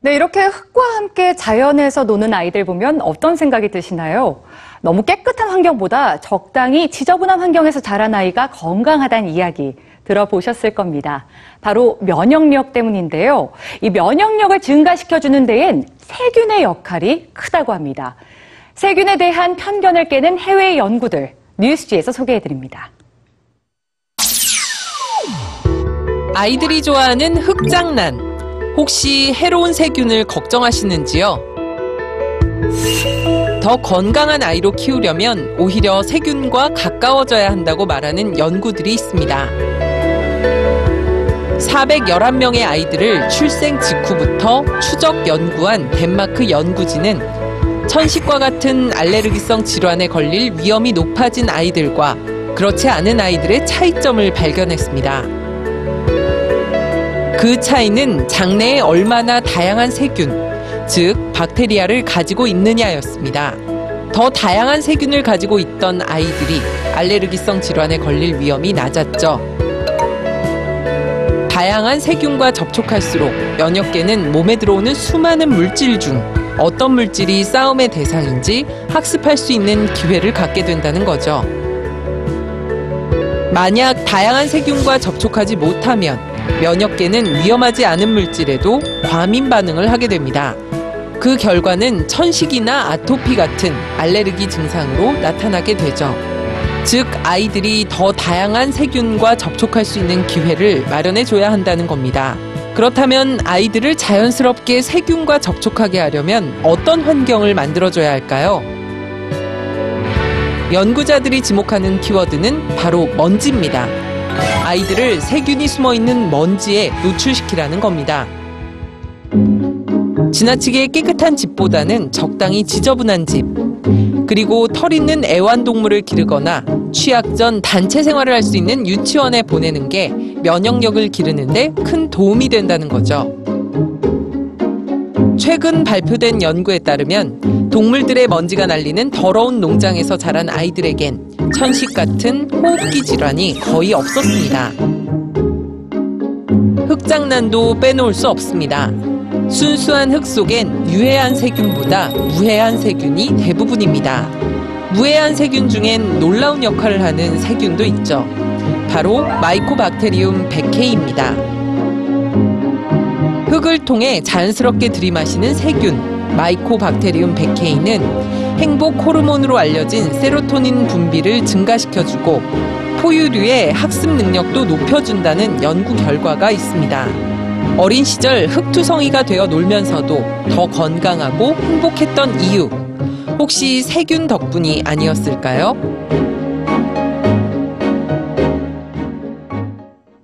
네, 이렇게 흙과 함께 자연에서 노는 아이들 보면 어떤 생각이 드시나요? 너무 깨끗한 환경보다 적당히 지저분한 환경에서 자란 아이가 건강하다는 이야기 들어보셨을 겁니다. 바로 면역력 때문인데요. 이 면역력을 증가시켜주는 데엔 세균의 역할이 크다고 합니다. 세균에 대한 편견을 깨는 해외 연구들 뉴스지에서 소개해드립니다. 아이들이 좋아하는 흙장난. 혹시 해로운 세균을 걱정하시는지요? 더 건강한 아이로 키우려면 오히려 세균과 가까워져야 한다고 말하는 연구들이 있습니다. 411명의 아이들을 출생 직후부터 추적 연구한 덴마크 연구진은 천식과 같은 알레르기성 질환에 걸릴 위험이 높아진 아이들과 그렇지 않은 아이들의 차이점을 발견했습니다. 그 차이는 장내에 얼마나 다양한 세균, 즉 박테리아를 가지고 있느냐였습니다. 더 다양한 세균을 가지고 있던 아이들이 알레르기성 질환에 걸릴 위험이 낮았죠. 다양한 세균과 접촉할수록 면역계는 몸에 들어오는 수많은 물질 중 어떤 물질이 싸움의 대상인지 학습할 수 있는 기회를 갖게 된다는 거죠. 만약 다양한 세균과 접촉하지 못하면 면역계는 위험하지 않은 물질에도 과민 반응을 하게 됩니다. 그 결과는 천식이나 아토피 같은 알레르기 증상으로 나타나게 되죠. 즉, 아이들이 더 다양한 세균과 접촉할 수 있는 기회를 마련해 줘야 한다는 겁니다. 그렇다면 아이들을 자연스럽게 세균과 접촉하게 하려면 어떤 환경을 만들어줘야 할까요? 연구자들이 지목하는 키워드는 바로 먼지입니다. 아이들을 세균이 숨어 있는 먼지에 노출시키라는 겁니다. 지나치게 깨끗한 집보다는 적당히 지저분한 집, 그리고 털 있는 애완동물을 기르거나 취약 전 단체 생활을 할 수 있는 유치원에 보내는 게 면역력을 기르는데 큰 도움이 된다는 거죠. 최근 발표된 연구에 따르면 동물들의 먼지가 날리는 더러운 농장에서 자란 아이들에겐 천식 같은 호흡기 질환이 거의 없었습니다. 흙장난도 빼놓을 수 없습니다. 순수한 흙 속엔 유해한 세균보다 무해한 세균이 대부분입니다. 무해한 세균 중엔 놀라운 역할을 하는 세균도 있죠. 바로 마이코박테리움 백해입니다. 흙을 통해 자연스럽게 들이마시는 세균 마이코박테리움 백해이는 행복 호르몬으로 알려진 세로토닌 분비를 증가시켜주고 포유류의 학습 능력도 높여준다는 연구 결과가 있습니다. 어린 시절 흙투성이가 되어 놀면서도 더 건강하고 행복했던 이유 혹시 세균 덕분이 아니었을까요?